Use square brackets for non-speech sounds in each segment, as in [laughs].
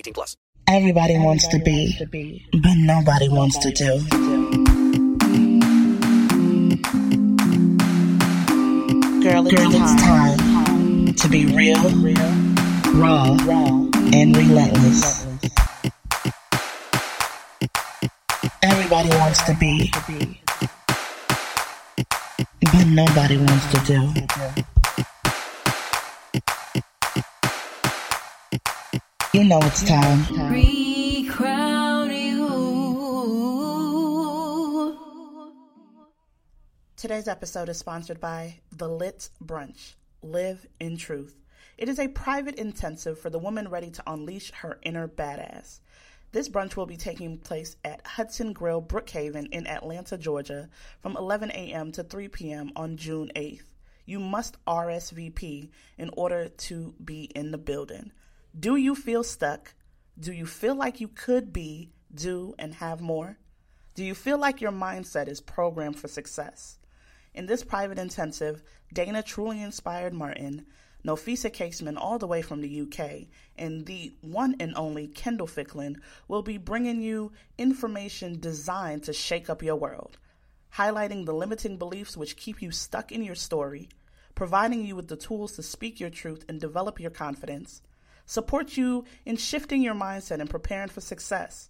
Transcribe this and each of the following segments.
18 plus. Everybody wants to be, but nobody wants to do. Girl, it's, Girl, it's time, time to be real, raw, and relentless. Everybody wants to be, but nobody wants to do. You know it's time. Recrown you. Today's episode is sponsored by The Lit Brunch. Live in Truth. It is a private intensive for the woman ready to unleash her inner badass. This brunch will be taking place at Hudson Grill Brookhaven in Atlanta, Georgia from 11 a.m. to 3 p.m. on June 8th. You must RSVP in order to be in the building. Do you feel stuck? Do you feel like you could be, do, and have more? Do you feel like your mindset is programmed for success? In this private intensive, Dana truly inspired Martin Nofisa Caseman, all the way from the UK, and the one and only Kendall Ficklin will be bringing you information designed to shake up your world, highlighting the limiting beliefs which keep you stuck in your story, providing you with the tools to speak your truth and develop your confidence, support you in shifting your mindset and preparing for success,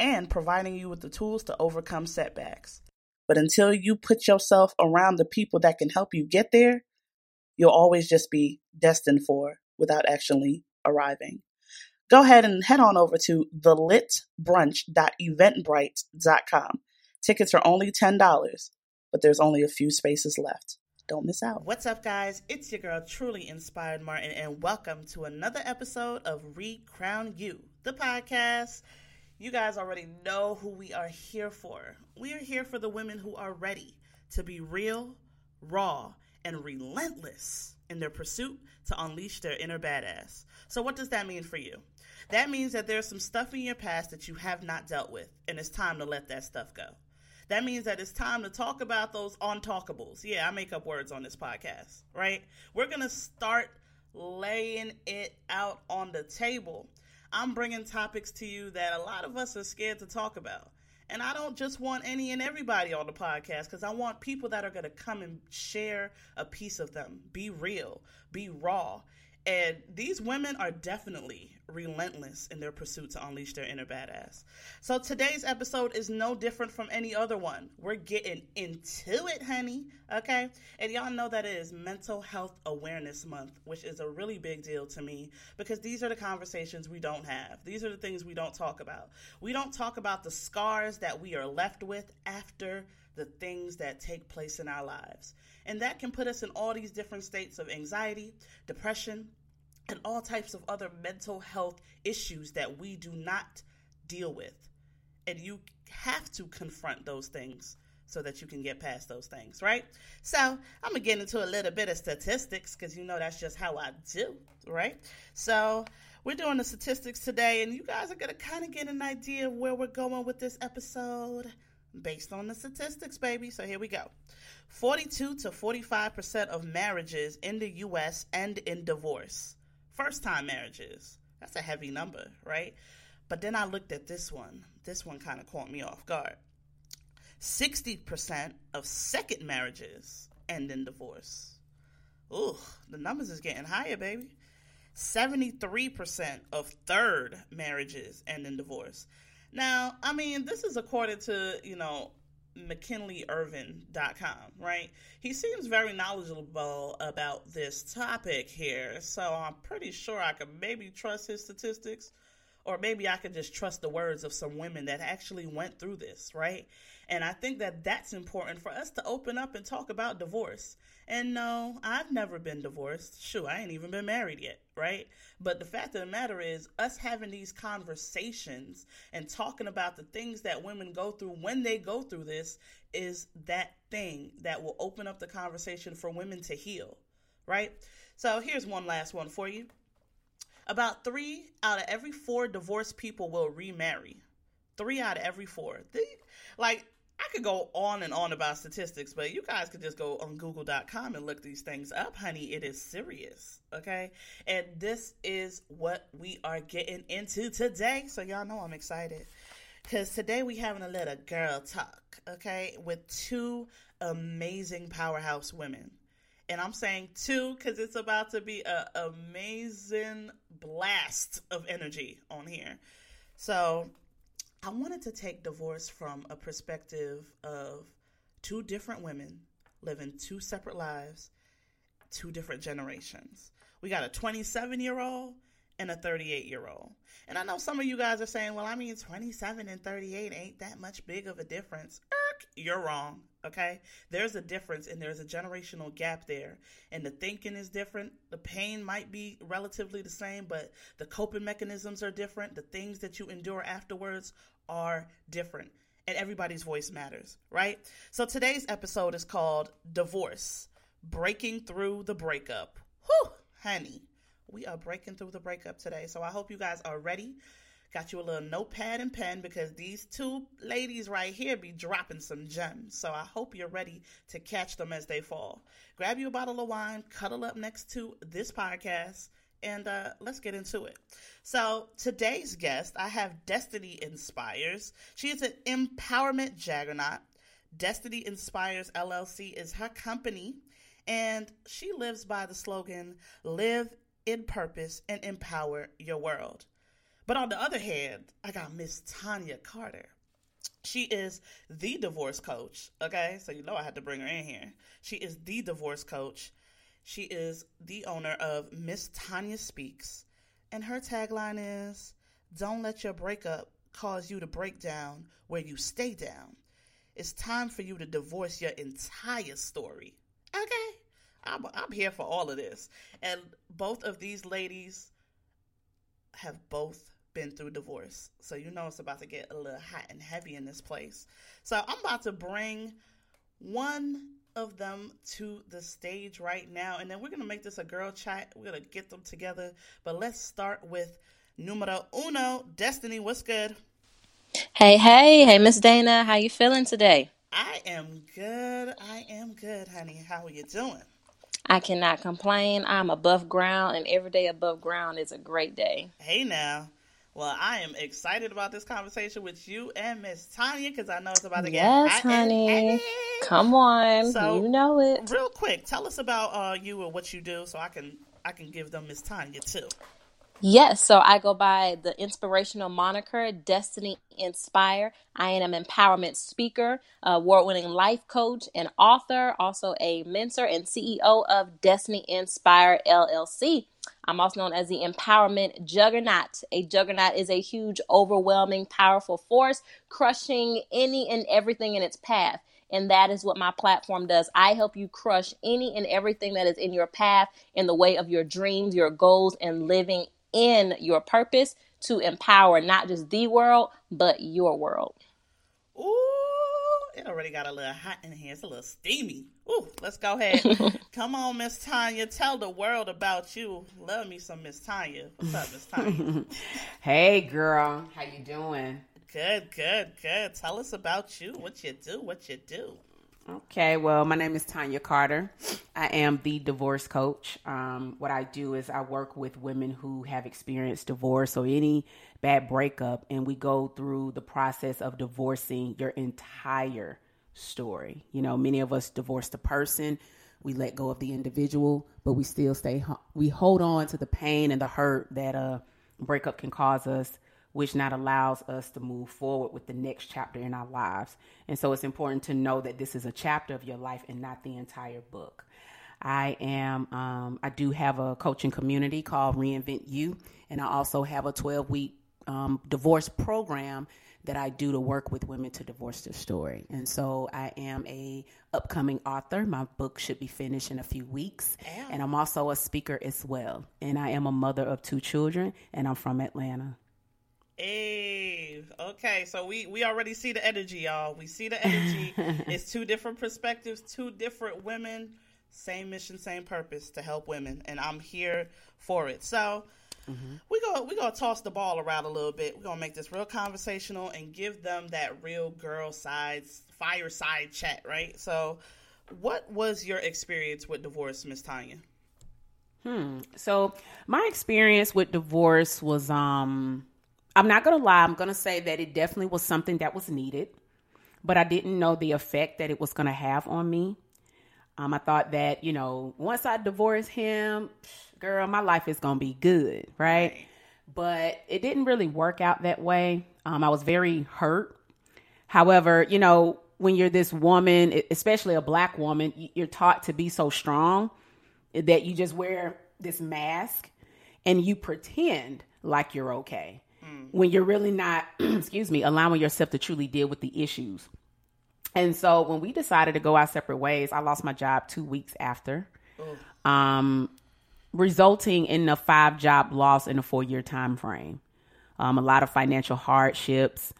and providing you with the tools to overcome setbacks. But until you put yourself around the people that can help you get there, you'll always just be destined for without actually arriving. Go ahead and head on over to thelitbrunch.eventbrite.com. Tickets are only $10, but there's only a few spaces left. Don't miss out. What's up, guys? It's your girl, Truly Inspired Martin, and welcome to another episode of Recrown You, the podcast. You guys already know who we are here for. We are here for the women who are ready to be real, raw, and relentless in their pursuit to unleash their inner badass. So, what does that mean for you? That means that there's some stuff in your past that you have not dealt with, and it's time to let that stuff go. That means that it's time to talk about those untalkables. Yeah, I make up words on this podcast, right? We're going to start laying it out on the table. I'm bringing topics to you that a lot of us are scared to talk about. And I don't just want any and everybody on the podcast because I want people that are going to come and share a piece of them. Be real, be raw. And these women are definitely relentless in their pursuit to unleash their inner badass. So today's episode is no different from any other one. We're getting into it, honey. Okay? And y'all know that it is Mental Health Awareness Month, which is a really big deal to me because these are the conversations we don't have. These are the things we don't talk about. We don't talk about the scars that we are left with after the things that take place in our lives. And that can put us in all these different states of anxiety, depression, and all types of other mental health issues that we do not deal with. And you have to confront those things so that you can get past those things, right? So I'm gonna get into a little bit of statistics because you know that's just how I do, right? So we're doing the statistics today, and you guys are to kind of get an idea of where we're going with this episode based on the statistics, baby. So here we go 42 to 45% of marriages in the U.S. end in divorce. First time marriages. That's a heavy number, right? But then I looked at this one. This one kind of caught me off guard. 60% of second marriages end in divorce. Ooh, the numbers is getting higher, baby. 73% of third marriages end in divorce. Now, I mean, this is according to, you know, McKinleyIrvin.com, right? He seems very knowledgeable about this topic here, so I'm pretty sure I could maybe trust his statistics, or maybe I could just trust the words of some women that actually went through this, right? And I think that that's important for us to open up and talk about divorce. And no, I've never been divorced. Shoot, I ain't even been married yet, right? But the fact of the matter is, us having these conversations and talking about the things that women go through when they go through this is that thing that will open up the conversation for women to heal, right? So here's one last one for you. About three out of every four divorced people will remarry. Three out of every four. like, I could go on and on about statistics, but you guys could just go on google.com and look these things up, honey. It is serious, okay? And this is what we are getting into today. So y'all know I'm excited cuz today we having a little girl talk, okay, with two amazing powerhouse women. And I'm saying two cuz it's about to be an amazing blast of energy on here. So, I wanted to take divorce from a perspective of two different women living two separate lives, two different generations. We got a 27 year old and a 38 year old. And I know some of you guys are saying, well, I mean, 27 and 38 ain't that much big of a difference. Erk, you're wrong. Okay. There's a difference and there's a generational gap there. And the thinking is different. The pain might be relatively the same, but the coping mechanisms are different. The things that you endure afterwards are different. And everybody's voice matters, right? So today's episode is called Divorce Breaking Through the Breakup. Whew, honey. We are breaking through the breakup today. So I hope you guys are ready Got you a little notepad and pen because these two ladies right here be dropping some gems. So I hope you're ready to catch them as they fall. Grab you a bottle of wine, cuddle up next to this podcast, and uh, let's get into it. So today's guest, I have Destiny Inspires. She is an empowerment juggernaut. Destiny Inspires LLC is her company, and she lives by the slogan "Live in Purpose and Empower Your World." But on the other hand, I got Miss Tanya Carter. She is the divorce coach. Okay, so you know I had to bring her in here. She is the divorce coach. She is the owner of Miss Tanya Speaks. And her tagline is Don't let your breakup cause you to break down where you stay down. It's time for you to divorce your entire story. Okay? I'm, I'm here for all of this. And both of these ladies have both been through divorce. So you know it's about to get a little hot and heavy in this place. So I'm about to bring one of them to the stage right now. And then we're going to make this a girl chat. We're going to get them together. But let's start with numero uno. Destiny, what's good? Hey, hey, hey, Miss Dana. How you feeling today? I am good. I am good, honey. How are you doing? I cannot complain. I'm above ground, and every day above ground is a great day. Hey, now. Well, I am excited about this conversation with you and Miss Tanya because I know it's about to get yes, honey. Come on, so, you know it. Real quick, tell us about uh, you and what you do, so I can I can give them Miss Tanya too. Yes, so I go by the inspirational moniker Destiny Inspire. I am an empowerment speaker, award winning life coach, and author, also a mentor and CEO of Destiny Inspire LLC. I'm also known as the empowerment juggernaut. A juggernaut is a huge, overwhelming, powerful force, crushing any and everything in its path. And that is what my platform does. I help you crush any and everything that is in your path in the way of your dreams, your goals, and living in your purpose to empower not just the world, but your world. Ooh, it already got a little hot in here. It's a little steamy. Ooh, let's go ahead. [laughs] Come on, Miss Tanya. Tell the world about you. Love me some Miss Tanya. What's up, Miss Tanya? [laughs] hey, girl. How you doing? Good, good, good. Tell us about you. What you do? What you do? Okay, well, my name is Tanya Carter. I am the divorce coach. Um, what I do is I work with women who have experienced divorce or any bad breakup, and we go through the process of divorcing your entire story. You know, many of us divorce the person, we let go of the individual, but we still stay, we hold on to the pain and the hurt that a breakup can cause us which not allows us to move forward with the next chapter in our lives. And so it's important to know that this is a chapter of your life and not the entire book. I am, um, I do have a coaching community called Reinvent You, and I also have a 12 week um, divorce program that I do to work with women to divorce their story. And so I am a upcoming author. My book should be finished in a few weeks. Damn. And I'm also a speaker as well. And I am a mother of two children and I'm from Atlanta. Hey, okay, so we we already see the energy, y'all. We see the energy. [laughs] it's two different perspectives, two different women, same mission, same purpose to help women, and I'm here for it. So mm-hmm. we go we gonna toss the ball around a little bit. We're gonna make this real conversational and give them that real girl sides fireside chat, right? So, what was your experience with divorce, Miss Tanya? Hmm. So my experience with divorce was um I'm not going to lie. I'm going to say that it definitely was something that was needed, but I didn't know the effect that it was going to have on me. Um, I thought that, you know, once I divorce him, girl, my life is going to be good, right? But it didn't really work out that way. Um, I was very hurt. However, you know, when you're this woman, especially a black woman, you're taught to be so strong that you just wear this mask and you pretend like you're okay mm. when you're really not, [clears throat] excuse me, allowing yourself to truly deal with the issues. And so when we decided to go our separate ways, I lost my job two weeks after, um, resulting in a five job loss in a four year time frame. Um, a lot of financial hardships.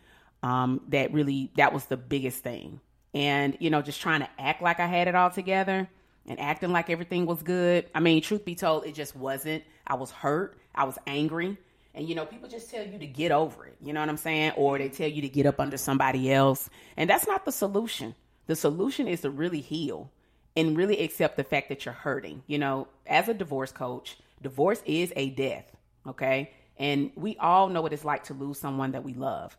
Um, that really that was the biggest thing. And you know, just trying to act like I had it all together and acting like everything was good. I mean, truth be told, it just wasn't. I was hurt. I was angry. And you know, people just tell you to get over it. You know what I'm saying? Or they tell you to get up under somebody else. And that's not the solution. The solution is to really heal and really accept the fact that you're hurting. You know, as a divorce coach, divorce is a death, okay? And we all know what it's like to lose someone that we love.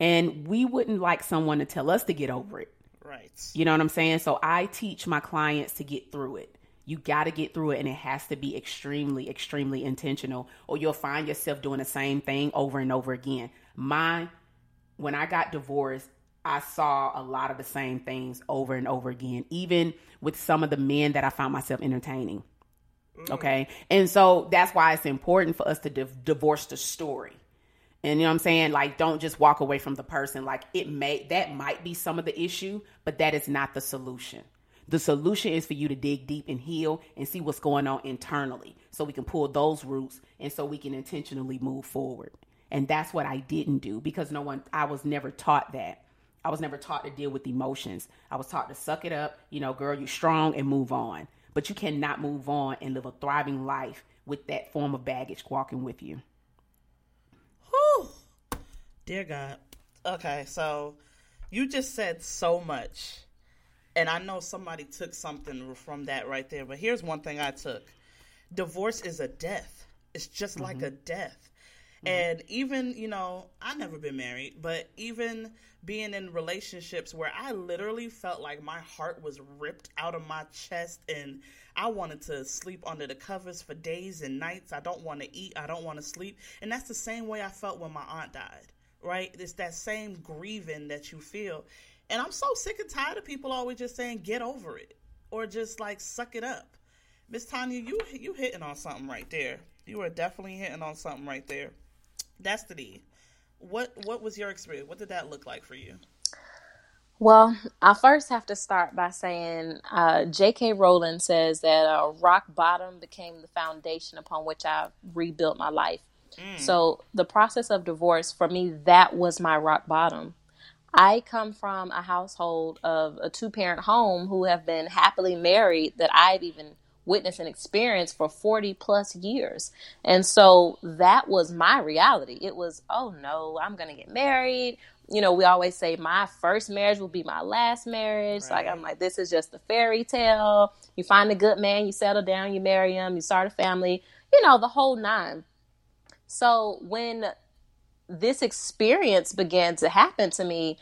And we wouldn't like someone to tell us to get over it. Right. You know what I'm saying? So I teach my clients to get through it. You got to get through it, and it has to be extremely, extremely intentional, or you'll find yourself doing the same thing over and over again. My, when I got divorced, I saw a lot of the same things over and over again, even with some of the men that I found myself entertaining. Mm. Okay. And so that's why it's important for us to div- divorce the story. And you know what I'm saying? Like, don't just walk away from the person. Like, it may, that might be some of the issue, but that is not the solution. The solution is for you to dig deep and heal and see what's going on internally so we can pull those roots and so we can intentionally move forward. And that's what I didn't do because no one, I was never taught that. I was never taught to deal with emotions. I was taught to suck it up, you know, girl, you're strong and move on. But you cannot move on and live a thriving life with that form of baggage walking with you. Whew. Dear God. Okay, so you just said so much and I know somebody took something from that right there, but here's one thing I took divorce is a death. It's just mm-hmm. like a death. Mm-hmm. And even, you know, I've never been married, but even being in relationships where I literally felt like my heart was ripped out of my chest and I wanted to sleep under the covers for days and nights. I don't want to eat. I don't want to sleep. And that's the same way I felt when my aunt died, right? It's that same grieving that you feel. And I'm so sick and tired of people always just saying get over it or just like suck it up. Miss Tanya, you you hitting on something right there. You are definitely hitting on something right there. Destiny, what what was your experience? What did that look like for you? Well, I first have to start by saying uh, J.K. Rowling says that uh, rock bottom became the foundation upon which I rebuilt my life. Mm. So the process of divorce for me, that was my rock bottom I come from a household of a two parent home who have been happily married that I've even witnessed and experienced for 40 plus years. And so that was my reality. It was, oh no, I'm going to get married. You know, we always say my first marriage will be my last marriage. Right. Like, I'm like, this is just a fairy tale. You find a good man, you settle down, you marry him, you start a family, you know, the whole nine. So when this experience began to happen to me,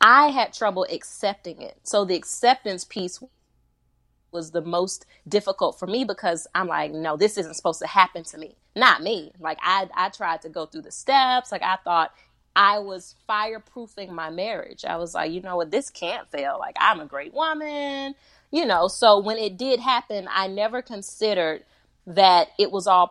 I had trouble accepting it. So the acceptance piece was the most difficult for me because I'm like, no, this isn't supposed to happen to me. Not me. Like I I tried to go through the steps. Like I thought I was fireproofing my marriage. I was like, you know what, this can't fail. Like I'm a great woman. You know, so when it did happen, I never considered that it was all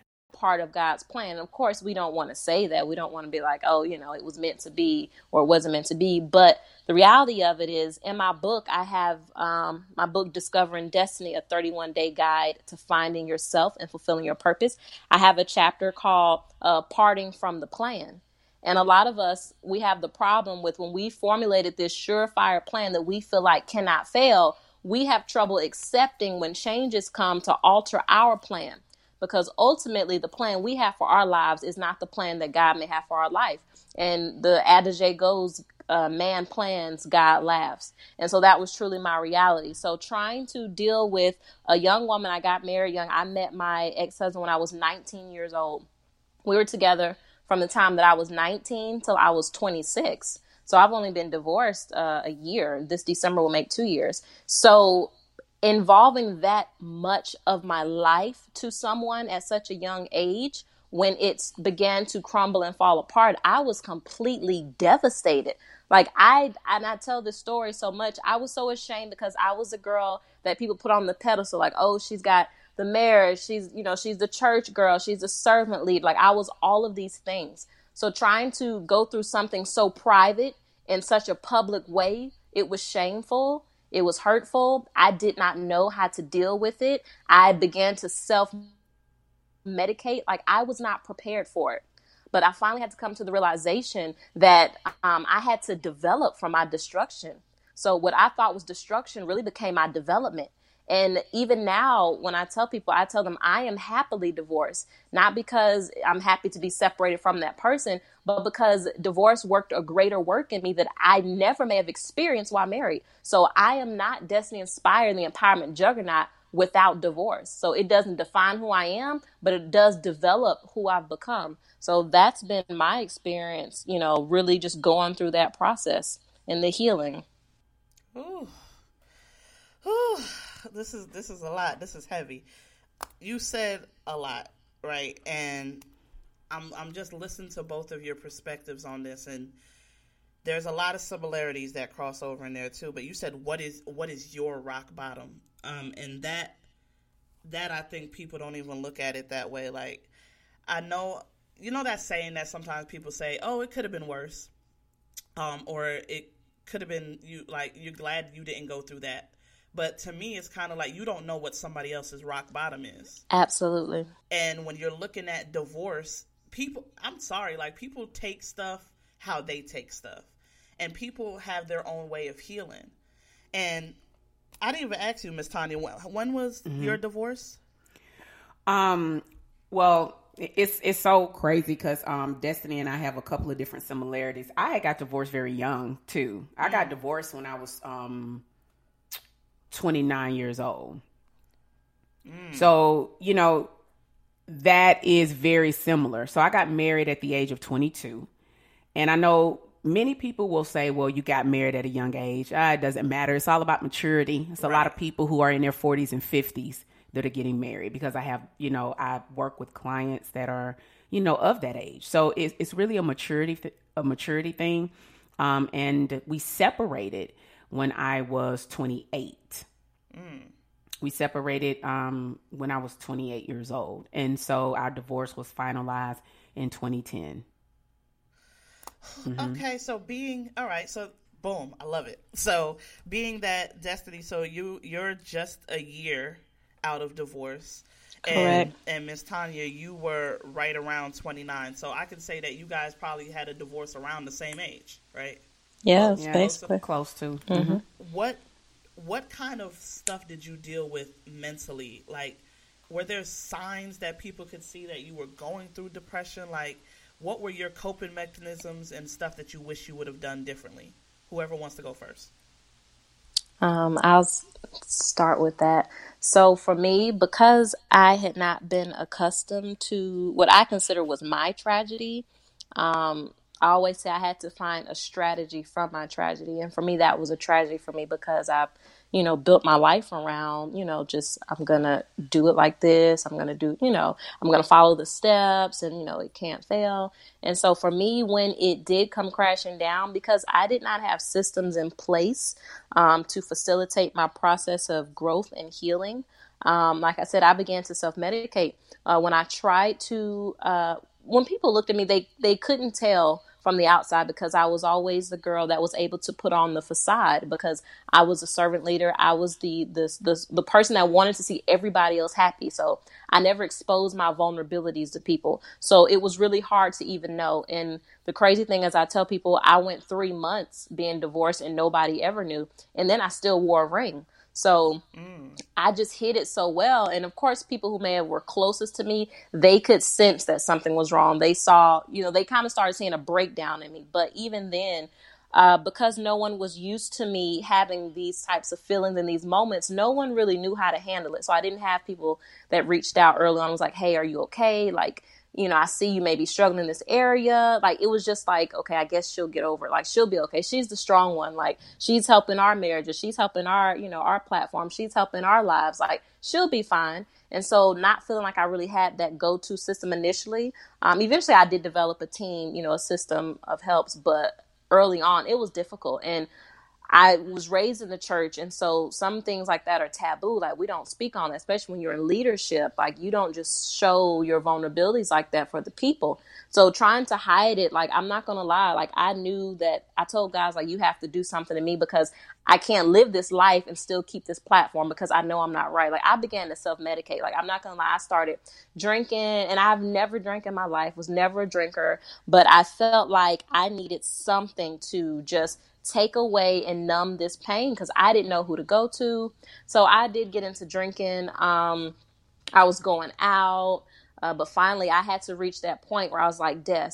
part of God's plan. of course, we don't want to say that. We don't want to be like, oh, you know, it was meant to be or it wasn't meant to be. But the reality of it is, in my book, I have um, my book, Discovering Destiny, a 31 day guide to finding yourself and fulfilling your purpose. I have a chapter called uh, Parting from the Plan. And a lot of us, we have the problem with when we formulated this surefire plan that we feel like cannot fail, we have trouble accepting when changes come to alter our plan because ultimately the plan we have for our lives is not the plan that God may have for our life. And the adage goes, uh, man plans, God laughs. And so that was truly my reality. So trying to deal with a young woman, I got married young. I met my ex husband when I was 19 years old. We were together from the time that I was 19 till I was 26. So I've only been divorced uh, a year. This December will make two years. So involving that much of my life to someone at such a young age when it began to crumble and fall apart i was completely devastated. Like i and i tell this story so much i was so ashamed because i was a girl that people put on the pedestal like oh she's got the marriage she's you know she's the church girl she's a servant lead like i was all of these things. So trying to go through something so private in such a public way it was shameful it was hurtful. I did not know how to deal with it. I began to self medicate. Like I was not prepared for it. But I finally had to come to the realization that um, I had to develop from my destruction. So what I thought was destruction really became my development. And even now, when I tell people, I tell them I am happily divorced, not because I'm happy to be separated from that person, but because divorce worked a greater work in me that I never may have experienced while married. So I am not destiny inspired, the empowerment juggernaut without divorce. So it doesn't define who I am, but it does develop who I've become. So that's been my experience, you know, really just going through that process and the healing. Ooh. Ooh this is this is a lot. This is heavy. You said a lot, right? And I'm I'm just listening to both of your perspectives on this and there's a lot of similarities that cross over in there too, but you said what is what is your rock bottom? Um and that that I think people don't even look at it that way like I know you know that saying that sometimes people say, "Oh, it could have been worse." Um or it could have been you like you're glad you didn't go through that but to me, it's kind of like you don't know what somebody else's rock bottom is. Absolutely. And when you're looking at divorce, people, I'm sorry, like people take stuff how they take stuff. And people have their own way of healing. And I didn't even ask you, Miss Tanya, when, was mm-hmm. your divorce? Um, well, it's it's so crazy because um, Destiny and I have a couple of different similarities. I got divorced very young too. I got divorced when I was um, 29 years old. Mm. So you know that is very similar. So I got married at the age of 22, and I know many people will say, "Well, you got married at a young age. Ah, it doesn't matter. It's all about maturity." It's right. a lot of people who are in their 40s and 50s that are getting married because I have, you know, I work with clients that are, you know, of that age. So it's, it's really a maturity, a maturity thing. Um, and we separated when I was 28. Mm. We separated um, when I was 28 years old. And so our divorce was finalized in 2010. Mm-hmm. Okay, so being all right, so boom, I love it. So being that Destiny, so you you're just a year out of divorce. Correct. And, and Miss Tanya, you were right around 29. So I can say that you guys probably had a divorce around the same age, right? Yes, yeah basically close to. Mm-hmm. mm-hmm. What what kind of stuff did you deal with mentally? Like, were there signs that people could see that you were going through depression? Like, what were your coping mechanisms and stuff that you wish you would have done differently? Whoever wants to go first. Um, I'll start with that. So for me, because I had not been accustomed to what I consider was my tragedy, um, I always say I had to find a strategy from my tragedy. And for me, that was a tragedy for me because I've you know, built my life around, you know, just I'm going to do it like this. I'm going to do, you know, I'm going to follow the steps and, you know, it can't fail. And so for me, when it did come crashing down, because I did not have systems in place um, to facilitate my process of growth and healing, um, like I said, I began to self medicate. Uh, when I tried to, uh, when people looked at me, they, they couldn't tell from the outside because I was always the girl that was able to put on the facade because I was a servant leader. I was the the the, the person that wanted to see everybody else happy. So I never exposed my vulnerabilities to people. So it was really hard to even know. And the crazy thing is I tell people I went 3 months being divorced and nobody ever knew. And then I still wore a ring. So mm. I just hid it so well. And of course, people who may have were closest to me, they could sense that something was wrong. They saw, you know, they kind of started seeing a breakdown in me. But even then, uh, because no one was used to me having these types of feelings in these moments, no one really knew how to handle it. So I didn't have people that reached out early on was like, "Hey, are you okay?" Like you know, I see you maybe struggling in this area. Like it was just like, okay, I guess she'll get over it. Like she'll be okay. She's the strong one. Like she's helping our marriages. She's helping our, you know, our platform. She's helping our lives. Like she'll be fine. And so not feeling like I really had that go-to system initially. Um, eventually I did develop a team, you know, a system of helps, but early on it was difficult. And I was raised in the church, and so some things like that are taboo. Like we don't speak on it, especially when you're in leadership. Like you don't just show your vulnerabilities like that for the people. So trying to hide it, like I'm not gonna lie, like I knew that I told guys like you have to do something to me because I can't live this life and still keep this platform because I know I'm not right. Like I began to self medicate. Like I'm not gonna lie, I started drinking, and I've never drank in my life. Was never a drinker, but I felt like I needed something to just take away and numb this pain because I didn't know who to go to. So I did get into drinking. Um, I was going out, uh, but finally I had to reach that point where I was like, Des,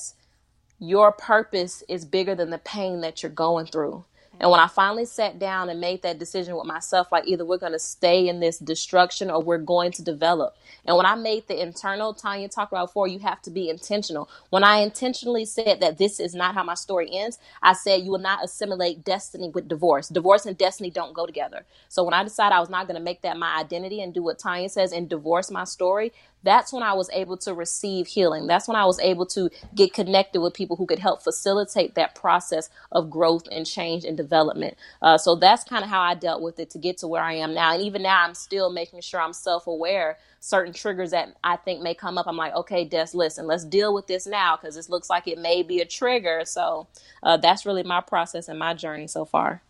your purpose is bigger than the pain that you're going through. And when I finally sat down and made that decision with myself, like either we're going to stay in this destruction or we're going to develop. And when I made the internal, Tanya talked about before, you have to be intentional. When I intentionally said that this is not how my story ends, I said you will not assimilate destiny with divorce. Divorce and destiny don't go together. So when I decided I was not going to make that my identity and do what Tanya says and divorce my story, that's when I was able to receive healing. That's when I was able to get connected with people who could help facilitate that process of growth and change and development. Uh, so that's kind of how I dealt with it to get to where I am now. And even now, I'm still making sure I'm self aware. Certain triggers that I think may come up, I'm like, okay, Des, listen, let's deal with this now because this looks like it may be a trigger. So uh, that's really my process and my journey so far.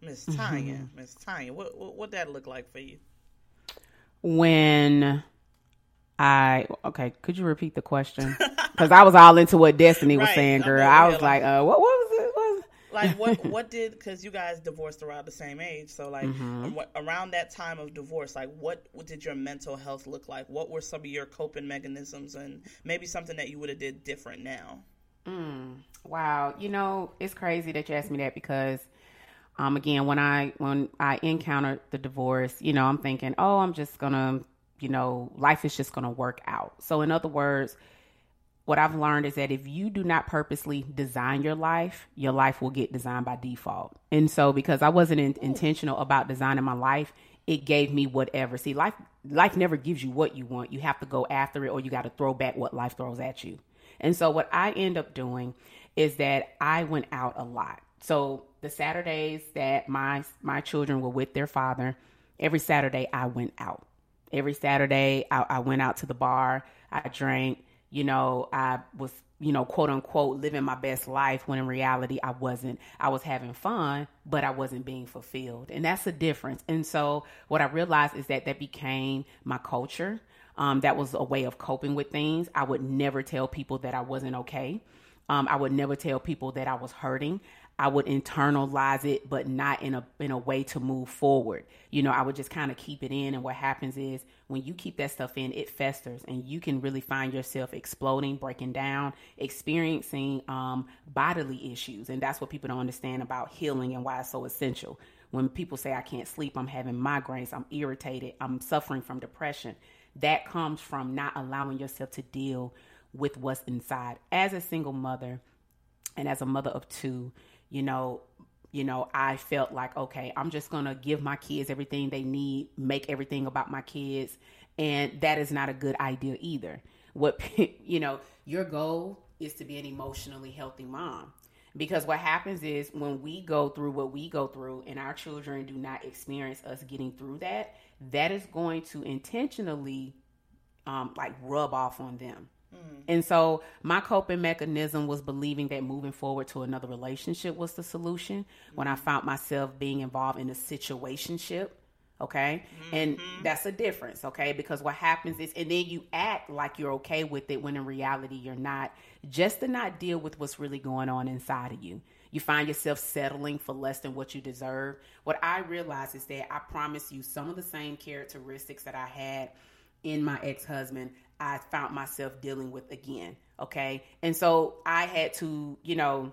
Miss Tanya, mm-hmm. Miss Tanya, what, what what that look like for you? When I okay, could you repeat the question? [laughs] Because I was all into what Destiny was right. saying, girl. I, I was like, uh, what, what was it? What was [laughs] like what [laughs] what did because you guys divorced around the same age so like mm-hmm. around that time of divorce like what, what did your mental health look like what were some of your coping mechanisms and maybe something that you would have did different now mm, wow you know it's crazy that you asked me that because um again when i when i encountered the divorce you know i'm thinking oh i'm just gonna you know life is just gonna work out so in other words what I've learned is that if you do not purposely design your life, your life will get designed by default. And so because I wasn't in, intentional about designing my life, it gave me whatever. See, life life never gives you what you want. You have to go after it or you got to throw back what life throws at you. And so what I end up doing is that I went out a lot. So the Saturdays that my my children were with their father, every Saturday I went out. Every Saturday I, I went out to the bar. I drank you know, I was, you know, quote unquote, living my best life when in reality I wasn't. I was having fun, but I wasn't being fulfilled. And that's the difference. And so what I realized is that that became my culture. Um, that was a way of coping with things. I would never tell people that I wasn't okay. Um, I would never tell people that I was hurting. I would internalize it, but not in a in a way to move forward. You know, I would just kind of keep it in, and what happens is when you keep that stuff in, it festers, and you can really find yourself exploding, breaking down, experiencing um, bodily issues, and that's what people don't understand about healing and why it's so essential. When people say I can't sleep, I'm having migraines, I'm irritated, I'm suffering from depression. That comes from not allowing yourself to deal with what's inside. As a single mother, and as a mother of two, you know, you know, I felt like, okay, I'm just going to give my kids everything they need, make everything about my kids. And that is not a good idea either. What, [laughs] you know, your goal is to be an emotionally healthy mom. Because what happens is when we go through what we go through and our children do not experience us getting through that, that is going to intentionally um, like rub off on them. Mm. And so my coping mechanism was believing that moving forward to another relationship was the solution mm-hmm. when I found myself being involved in a situationship. Okay. Mm-hmm. And that's a difference. Okay. Because what happens is, and then you act like you're okay with it when in reality you're not, just to not deal with what's really going on inside of you. You find yourself settling for less than what you deserve. What I realize is that I promise you some of the same characteristics that I had in my ex husband, I found myself dealing with again. Okay. And so I had to, you know,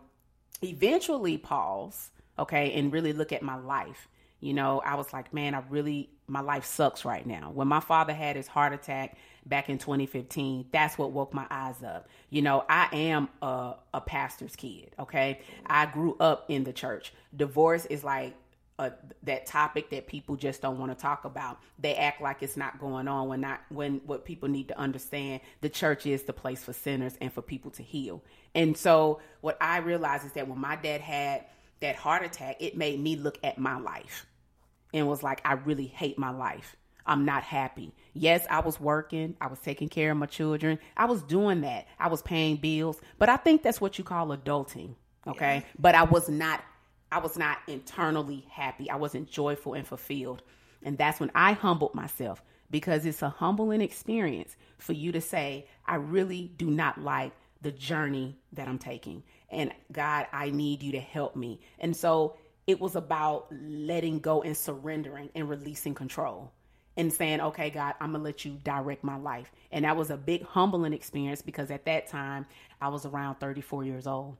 eventually pause, okay, and really look at my life. You know, I was like, man, I really, my life sucks right now. When my father had his heart attack back in 2015, that's what woke my eyes up. You know, I am a, a pastor's kid, okay? I grew up in the church. Divorce is like uh, that topic that people just don't want to talk about. They act like it's not going on when not when what people need to understand the church is the place for sinners and for people to heal. And so what I realized is that when my dad had that heart attack, it made me look at my life and was like, I really hate my life. I'm not happy. Yes, I was working. I was taking care of my children. I was doing that. I was paying bills. But I think that's what you call adulting. Okay. Yeah. But I was not I was not internally happy. I wasn't joyful and fulfilled. And that's when I humbled myself because it's a humbling experience for you to say, I really do not like the journey that I'm taking. And God, I need you to help me. And so it was about letting go and surrendering and releasing control and saying, okay, God, I'm going to let you direct my life. And that was a big humbling experience because at that time I was around 34 years old.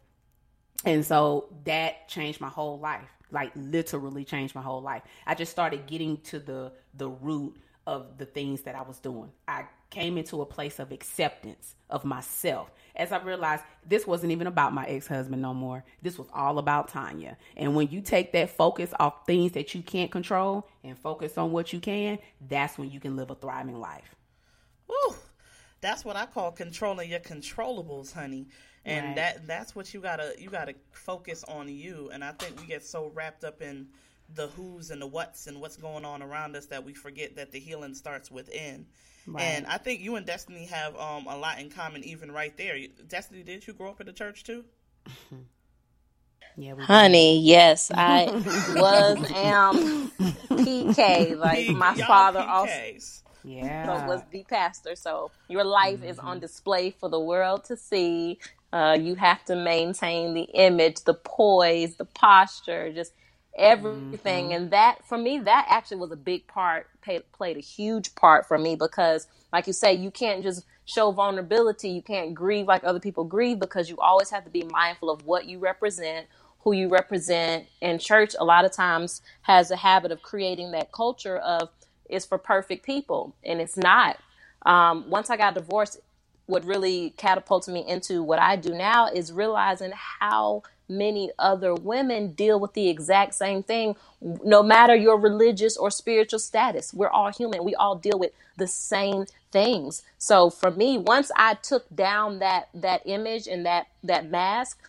And so that changed my whole life. Like literally changed my whole life. I just started getting to the the root of the things that I was doing. I came into a place of acceptance of myself as I realized this wasn't even about my ex husband no more. This was all about Tanya. And when you take that focus off things that you can't control and focus on what you can, that's when you can live a thriving life. Woo! That's what I call controlling your controllables, honey and right. that that's what you gotta you gotta focus on you and i think we get so wrapped up in the who's and the what's and what's going on around us that we forget that the healing starts within right. and i think you and destiny have um, a lot in common even right there destiny did you grow up in the church too [laughs] Yeah, Honey, did. yes, I [laughs] was am PK. [laughs] Like my father PKs. also yeah. was the pastor. So your life mm-hmm. is on mm-hmm. display for the world to see. Uh, you have to maintain the image, the poise, the posture, just everything. Mm-hmm. And that, for me, that actually was a big part, pay, played a huge part for me because, like you say, you can't just show vulnerability. You can't grieve like other people grieve because you always have to be mindful of what you represent, who you represent. And church, a lot of times, has a habit of creating that culture of it's for perfect people, and it's not. Um, once I got divorced, what really catapulted me into what I do now is realizing how many other women deal with the exact same thing, no matter your religious or spiritual status. We're all human. We all deal with the same things. So for me, once I took down that that image and that that mask,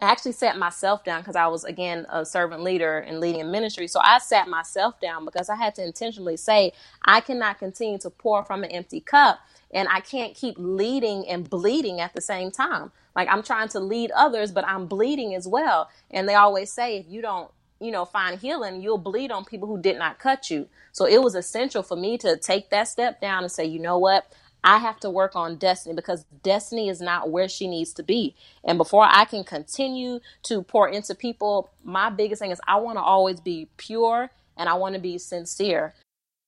I actually sat myself down because I was again a servant leader and leading in ministry. So I sat myself down because I had to intentionally say I cannot continue to pour from an empty cup and I can't keep leading and bleeding at the same time. Like I'm trying to lead others, but I'm bleeding as well. And they always say if you don't, you know, find healing, you'll bleed on people who did not cut you. So it was essential for me to take that step down and say, you know what? I have to work on destiny because destiny is not where she needs to be. And before I can continue to pour into people, my biggest thing is I want to always be pure and I want to be sincere.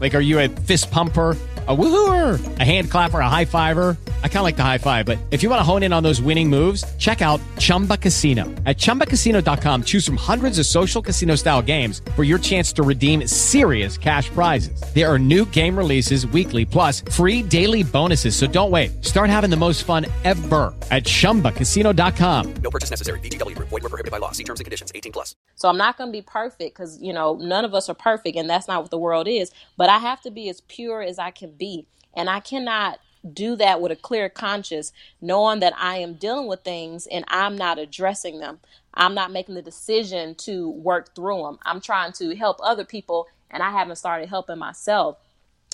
Like, are you a fist pumper? a woohooer, a hand clapper, a high fiver. I kind of like the high five, but if you want to hone in on those winning moves, check out Chumba Casino. At ChumbaCasino.com, choose from hundreds of social casino style games for your chance to redeem serious cash prizes. There are new game releases weekly, plus free daily bonuses. So don't wait. Start having the most fun ever at ChumbaCasino.com. No purchase necessary. VGW. Void were prohibited by law. See terms and conditions. 18 plus. So I'm not going to be perfect because, you know, none of us are perfect and that's not what the world is. But I have to be as pure as I can be. And I cannot do that with a clear conscience, knowing that I am dealing with things and I'm not addressing them. I'm not making the decision to work through them. I'm trying to help other people, and I haven't started helping myself.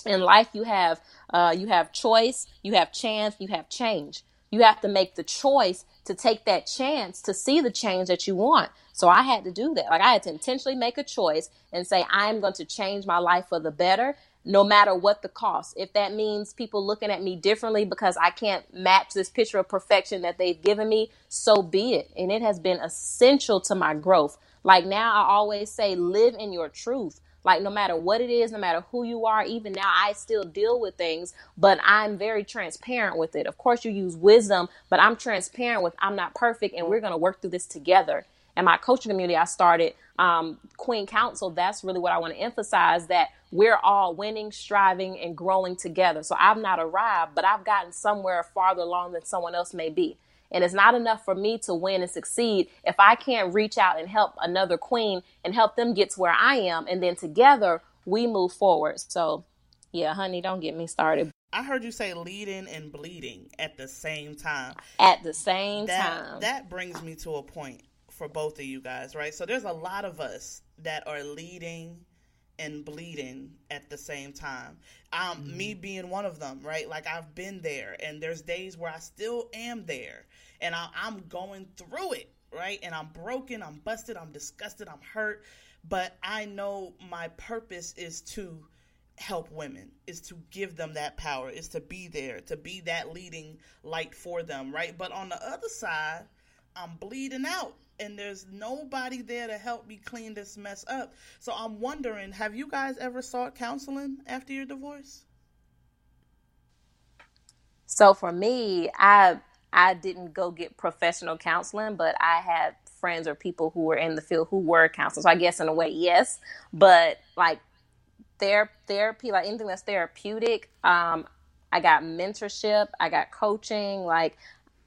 In life, you have uh, you have choice, you have chance, you have change. You have to make the choice to take that chance to see the change that you want. So I had to do that. Like I had to intentionally make a choice and say, I am going to change my life for the better no matter what the cost. If that means people looking at me differently because I can't match this picture of perfection that they've given me, so be it. And it has been essential to my growth. Like now, I always say, live in your truth. Like no matter what it is, no matter who you are, even now I still deal with things, but I'm very transparent with it. Of course, you use wisdom, but I'm transparent with I'm not perfect and we're going to work through this together. And my coaching community, I started um, Queen Council. That's really what I want to emphasize that we're all winning, striving, and growing together. So I've not arrived, but I've gotten somewhere farther along than someone else may be. And it's not enough for me to win and succeed if I can't reach out and help another queen and help them get to where I am. And then together we move forward. So, yeah, honey, don't get me started. I heard you say leading and bleeding at the same time. At the same that, time. That brings me to a point for both of you guys, right? So there's a lot of us that are leading and bleeding at the same time. Um, mm-hmm. me being one of them, right? Like I've been there, and there's days where I still am there, and I, I'm going through it, right? And I'm broken, I'm busted, I'm disgusted, I'm hurt, but I know my purpose is to help women is to give them that power is to be there to be that leading light for them right but on the other side i'm bleeding out and there's nobody there to help me clean this mess up. So I'm wondering, have you guys ever sought counseling after your divorce? So for me, I I didn't go get professional counseling, but I had friends or people who were in the field who were counselors. So I guess in a way, yes. But like ther- therapy, like anything that's therapeutic, um, I got mentorship, I got coaching. Like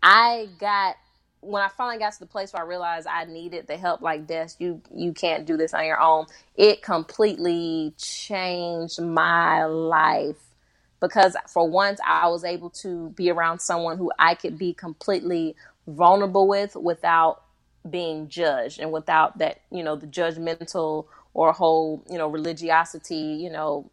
I got when I finally got to the place where I realized I needed the help, like Des, you you can't do this on your own. It completely changed my life because for once I was able to be around someone who I could be completely vulnerable with without being judged and without that, you know, the judgmental or whole, you know, religiosity, you know,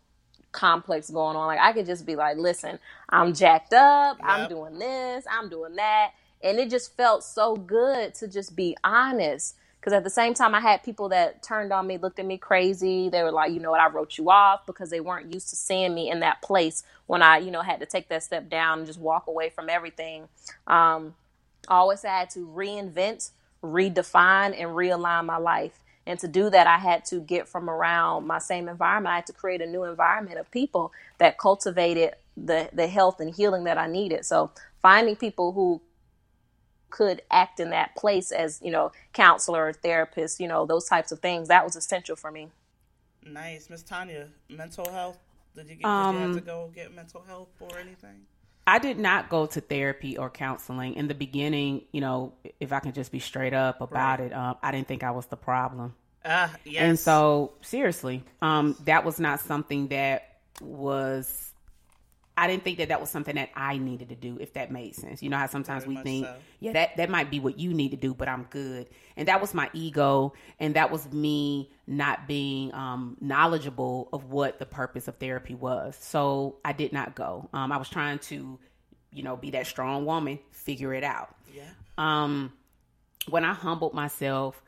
complex going on. Like I could just be like, listen, I'm jacked up, yep. I'm doing this, I'm doing that. And it just felt so good to just be honest. Because at the same time, I had people that turned on me, looked at me crazy. They were like, you know what, I wrote you off because they weren't used to seeing me in that place when I, you know, had to take that step down and just walk away from everything. Um, I always had to reinvent, redefine, and realign my life. And to do that, I had to get from around my same environment. I had to create a new environment of people that cultivated the, the health and healing that I needed. So finding people who could act in that place as, you know, counselor or therapist, you know, those types of things, that was essential for me. Nice. Miss Tanya, mental health. Did you, get, um, did you have to um, go get mental health or anything? I did not go to therapy or counseling in the beginning. You know, if I can just be straight up about right. it, um, I didn't think I was the problem. Uh, yes. And so, seriously, um, that was not something that was. I didn't think that that was something that I needed to do, if that made sense. You know how sometimes Very we think, so. yeah, that that might be what you need to do, but I'm good. And that was my ego, and that was me not being um, knowledgeable of what the purpose of therapy was. So I did not go. Um, I was trying to, you know, be that strong woman, figure it out. Yeah. Um, when I humbled myself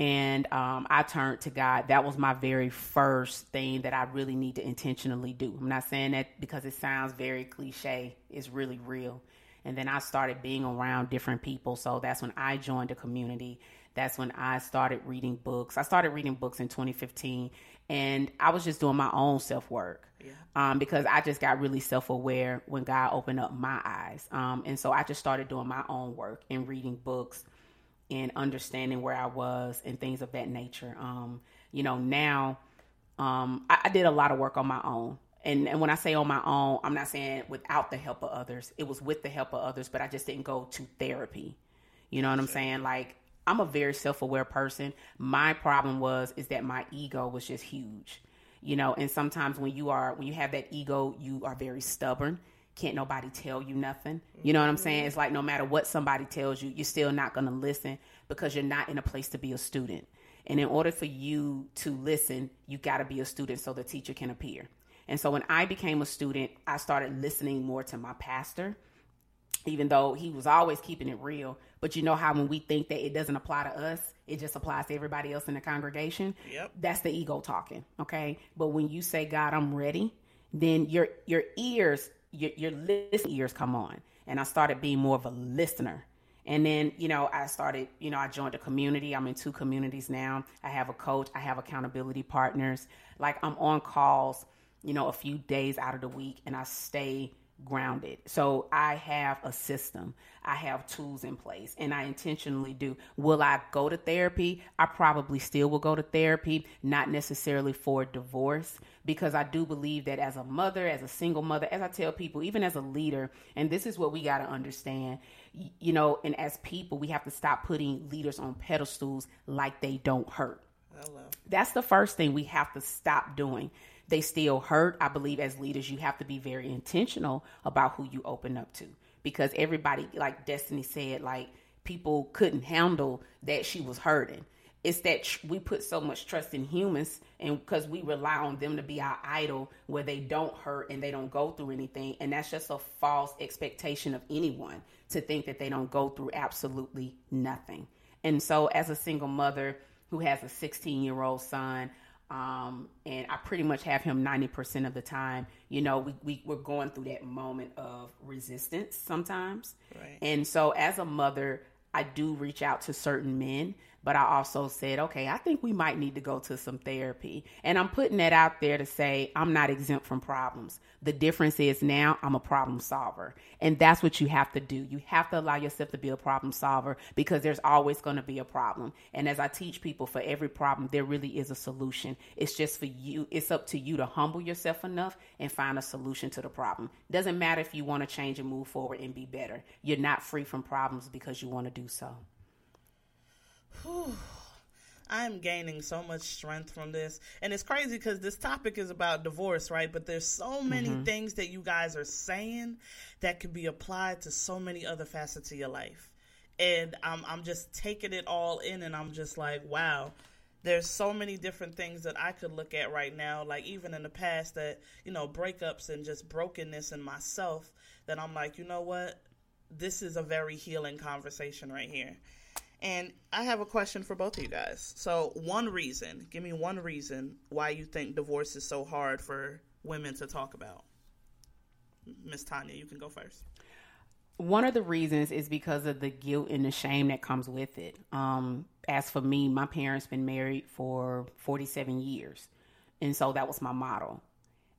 and um, I turned to God. That was my very first thing that I really need to intentionally do. I'm not saying that because it sounds very cliche, it's really real. And then I started being around different people. So that's when I joined a community. That's when I started reading books. I started reading books in 2015, and I was just doing my own self work. Yeah. Um, because I just got really self aware when God opened up my eyes. Um, and so I just started doing my own work and reading books and understanding where I was and things of that nature. Um, you know, now um, I, I, did a lot of work on my own. And, and when I say on my own, I'm not saying without the help of others. It was with the help of others, but I just didn't go to therapy. You know what I'm saying? Like I'm a very self-aware person. My problem was is that my ego was just huge. You know, and sometimes when you are when you have that ego, you are very stubborn can't nobody tell you nothing. You know what I'm saying? Mm-hmm. It's like no matter what somebody tells you, you're still not going to listen because you're not in a place to be a student. And in order for you to listen, you got to be a student so the teacher can appear. And so when I became a student, I started listening more to my pastor, even though he was always keeping it real. But you know how when we think that it doesn't apply to us, it just applies to everybody else in the congregation? Yep. That's the ego talking, okay? But when you say, God, I'm ready, then your your ears your, your listening ears come on. And I started being more of a listener. And then, you know, I started, you know, I joined a community. I'm in two communities now. I have a coach, I have accountability partners. Like I'm on calls, you know, a few days out of the week and I stay grounded. So I have a system, I have tools in place, and I intentionally do. Will I go to therapy? I probably still will go to therapy, not necessarily for divorce, because I do believe that as a mother, as a single mother, as I tell people, even as a leader, and this is what we got to understand, you know, and as people, we have to stop putting leaders on pedestals like they don't hurt. Hello. That's the first thing we have to stop doing they still hurt. I believe as leaders, you have to be very intentional about who you open up to because everybody, like Destiny said, like people couldn't handle that she was hurting. It's that tr- we put so much trust in humans and because we rely on them to be our idol where they don't hurt and they don't go through anything. And that's just a false expectation of anyone to think that they don't go through absolutely nothing. And so, as a single mother who has a 16 year old son, um, and I pretty much have him 90% of the time. You know, we, we, we're going through that moment of resistance sometimes. Right. And so, as a mother, I do reach out to certain men but I also said, okay, I think we might need to go to some therapy. And I'm putting that out there to say I'm not exempt from problems. The difference is now I'm a problem solver. And that's what you have to do. You have to allow yourself to be a problem solver because there's always going to be a problem. And as I teach people, for every problem, there really is a solution. It's just for you, it's up to you to humble yourself enough and find a solution to the problem. Doesn't matter if you want to change and move forward and be better. You're not free from problems because you want to do so. Whew. I'm gaining so much strength from this. And it's crazy because this topic is about divorce, right? But there's so many mm-hmm. things that you guys are saying that could be applied to so many other facets of your life. And I'm, I'm just taking it all in and I'm just like, wow, there's so many different things that I could look at right now. Like even in the past that, you know, breakups and just brokenness in myself that I'm like, you know what? This is a very healing conversation right here. And I have a question for both of you guys. So, one reason, give me one reason why you think divorce is so hard for women to talk about. Miss Tanya, you can go first. One of the reasons is because of the guilt and the shame that comes with it. Um, as for me, my parents been married for 47 years. And so that was my model.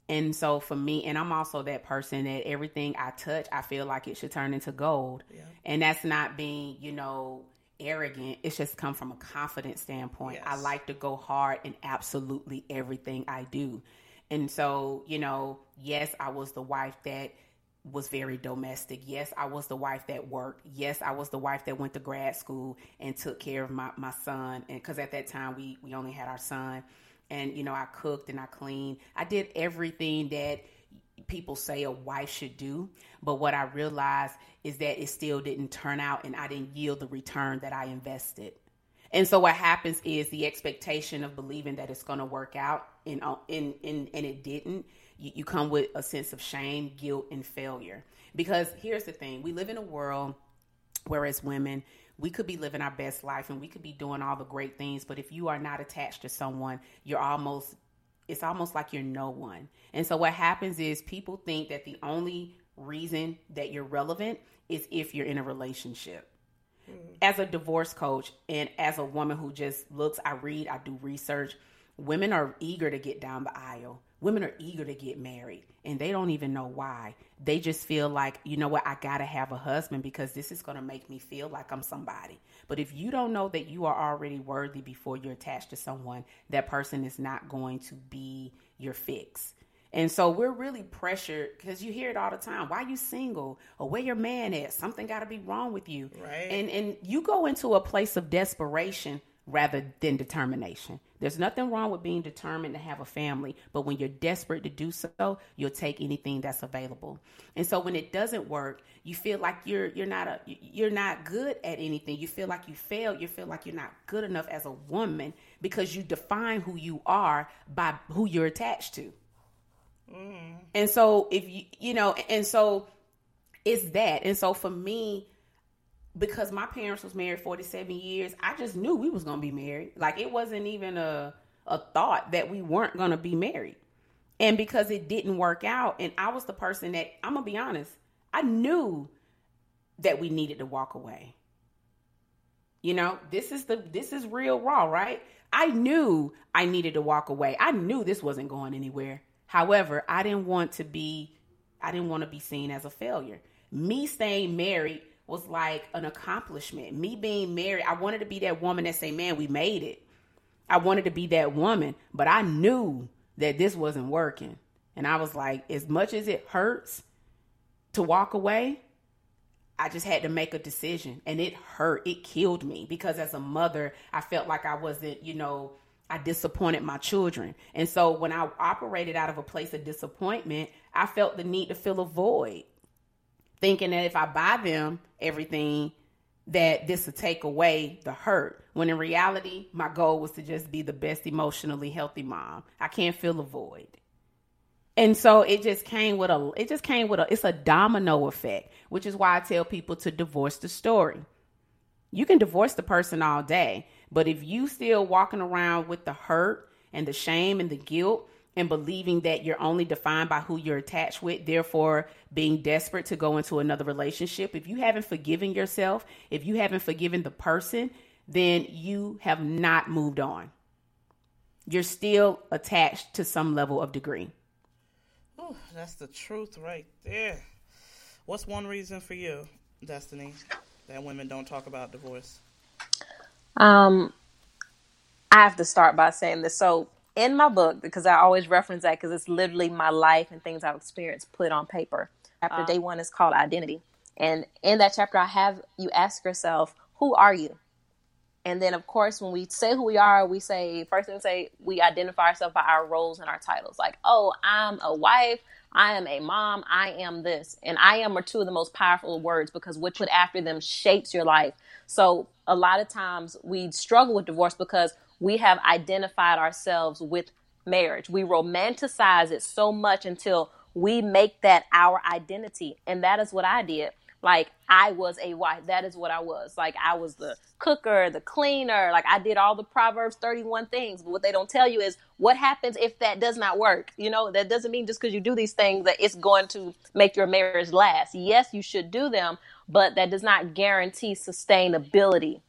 And so for me, and I'm also that person that everything I touch, I feel like it should turn into gold. Yeah. And that's not being, you know, arrogant. It's just come from a confident standpoint. Yes. I like to go hard in absolutely everything I do. And so, you know, yes, I was the wife that was very domestic. Yes, I was the wife that worked. Yes, I was the wife that went to grad school and took care of my, my son. And because at that time we, we only had our son. And, you know, I cooked and I cleaned. I did everything that people say a wife should do. But what I realized is that it still didn't turn out and I didn't yield the return that I invested. And so what happens is the expectation of believing that it's going to work out and, uh, and, and, and it didn't. You, you come with a sense of shame, guilt, and failure. Because here's the thing we live in a world where, as women, we could be living our best life and we could be doing all the great things, but if you are not attached to someone, you're almost it's almost like you're no one. And so what happens is people think that the only reason that you're relevant is if you're in a relationship. Mm-hmm. As a divorce coach and as a woman who just looks, I read, I do research, women are eager to get down the aisle. Women are eager to get married and they don't even know why. They just feel like, you know what, I gotta have a husband because this is gonna make me feel like I'm somebody. But if you don't know that you are already worthy before you're attached to someone, that person is not going to be your fix. And so we're really pressured because you hear it all the time. Why you single? Or where your man at? Something got to be wrong with you. Right. And and you go into a place of desperation rather than determination. There's nothing wrong with being determined to have a family, but when you're desperate to do so, you'll take anything that's available. And so when it doesn't work, you feel like you're you're not a you're not good at anything. You feel like you failed. You feel like you're not good enough as a woman because you define who you are by who you're attached to. Mm. And so if you you know, and so it's that. And so for me, because my parents was married 47 years, I just knew we was gonna be married. Like it wasn't even a a thought that we weren't gonna be married. And because it didn't work out, and I was the person that I'm gonna be honest, I knew that we needed to walk away. You know, this is the this is real raw, right? I knew I needed to walk away. I knew this wasn't going anywhere. However, I didn't want to be I didn't want to be seen as a failure. Me staying married was like an accomplishment. Me being married, I wanted to be that woman that say, "Man, we made it." I wanted to be that woman, but I knew that this wasn't working. And I was like, as much as it hurts to walk away, I just had to make a decision and it hurt. It killed me because as a mother, I felt like I wasn't, you know, I disappointed my children. And so when I operated out of a place of disappointment, I felt the need to fill a void thinking that if I buy them everything, that this would take away the hurt. When in reality, my goal was to just be the best emotionally healthy mom. I can't fill a void. And so it just came with a it just came with a it's a domino effect, which is why I tell people to divorce the story. You can divorce the person all day, but if you still walking around with the hurt and the shame and the guilt and believing that you're only defined by who you're attached with, therefore being desperate to go into another relationship. If you haven't forgiven yourself, if you haven't forgiven the person, then you have not moved on. You're still attached to some level of degree. Ooh, that's the truth right there. What's one reason for you, Destiny, that women don't talk about divorce? Um, I have to start by saying this. So, in my book, because I always reference that because it's literally my life and things I've experienced put on paper. Chapter uh, day one is called identity. And in that chapter, I have you ask yourself, who are you? And then, of course, when we say who we are, we say, first thing we say, we identify ourselves by our roles and our titles. Like, oh, I'm a wife, I am a mom, I am this. And I am are two of the most powerful words because what you put after them shapes your life. So, a lot of times we struggle with divorce because we have identified ourselves with marriage. We romanticize it so much until we make that our identity. And that is what I did. Like I was a wife. That is what I was. Like I was the cooker, the cleaner. Like I did all the Proverbs 31 things. But what they don't tell you is what happens if that does not work. You know, that doesn't mean just because you do these things that it's going to make your marriage last. Yes, you should do them, but that does not guarantee sustainability.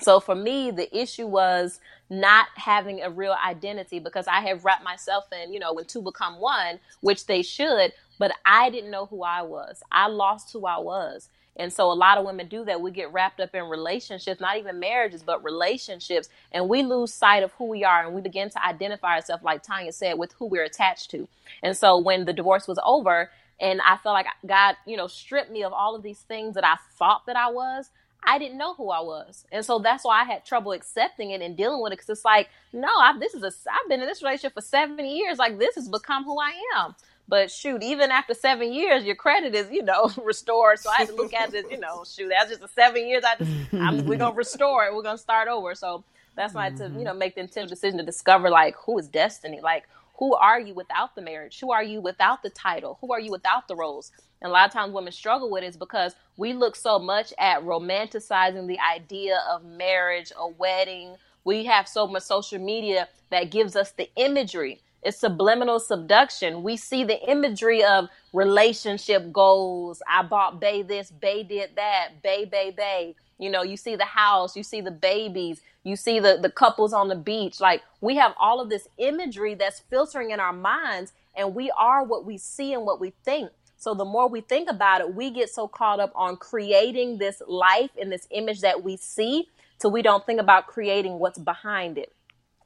So for me, the issue was not having a real identity because I have wrapped myself in, you know, when two become one, which they should, but I didn't know who I was. I lost who I was. And so a lot of women do that. We get wrapped up in relationships, not even marriages, but relationships, and we lose sight of who we are and we begin to identify ourselves, like Tanya said, with who we're attached to. And so when the divorce was over and I felt like God, you know, stripped me of all of these things that I thought that I was, I didn't know who I was. And so that's why I had trouble accepting it and dealing with it. Cause it's like, no, I, this is a, I've been in this relationship for seven years. Like this has become who I am. But shoot, even after seven years, your credit is, you know, [laughs] restored. So I had to look at it, you know, [laughs] shoot, that's just a seven years. I just, I'm, we're gonna [laughs] restore it. We're gonna start over. So that's why mm-hmm. to, you know, make the intentional decision to discover like who is destiny, like who are you without the marriage? Who are you without the title? Who are you without the roles? And a lot of times women struggle with it is because we look so much at romanticizing the idea of marriage, a wedding. We have so much social media that gives us the imagery it's subliminal subduction. We see the imagery of relationship goals. I bought Bay this, Bay did that, Bay, Bay, Bay. You know, you see the house, you see the babies, you see the, the couples on the beach. Like we have all of this imagery that's filtering in our minds, and we are what we see and what we think. So the more we think about it, we get so caught up on creating this life and this image that we see, so we don't think about creating what's behind it.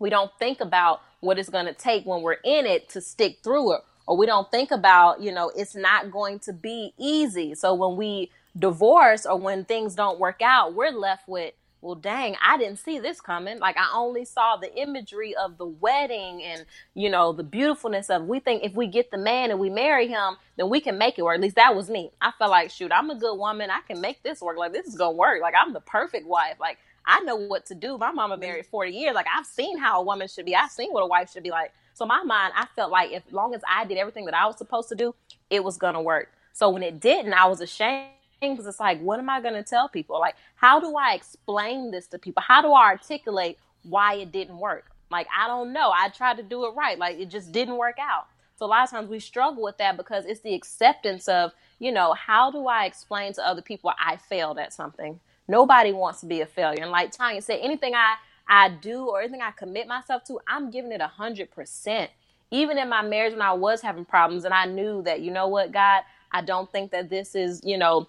We don't think about what it's going to take when we're in it to stick through it or we don't think about you know it's not going to be easy so when we divorce or when things don't work out we're left with well dang i didn't see this coming like i only saw the imagery of the wedding and you know the beautifulness of we think if we get the man and we marry him then we can make it work at least that was me i felt like shoot i'm a good woman i can make this work like this is gonna work like i'm the perfect wife like I know what to do. My mama married 40 years. Like I've seen how a woman should be. I've seen what a wife should be like. So my mind, I felt like if long as I did everything that I was supposed to do, it was gonna work. So when it didn't, I was ashamed because it's like, what am I gonna tell people? Like, how do I explain this to people? How do I articulate why it didn't work? Like, I don't know. I tried to do it right. Like it just didn't work out. So a lot of times we struggle with that because it's the acceptance of, you know, how do I explain to other people I failed at something? Nobody wants to be a failure. And like Tanya said, anything I I do or anything I commit myself to, I'm giving it a hundred percent. Even in my marriage when I was having problems and I knew that, you know what, God, I don't think that this is, you know,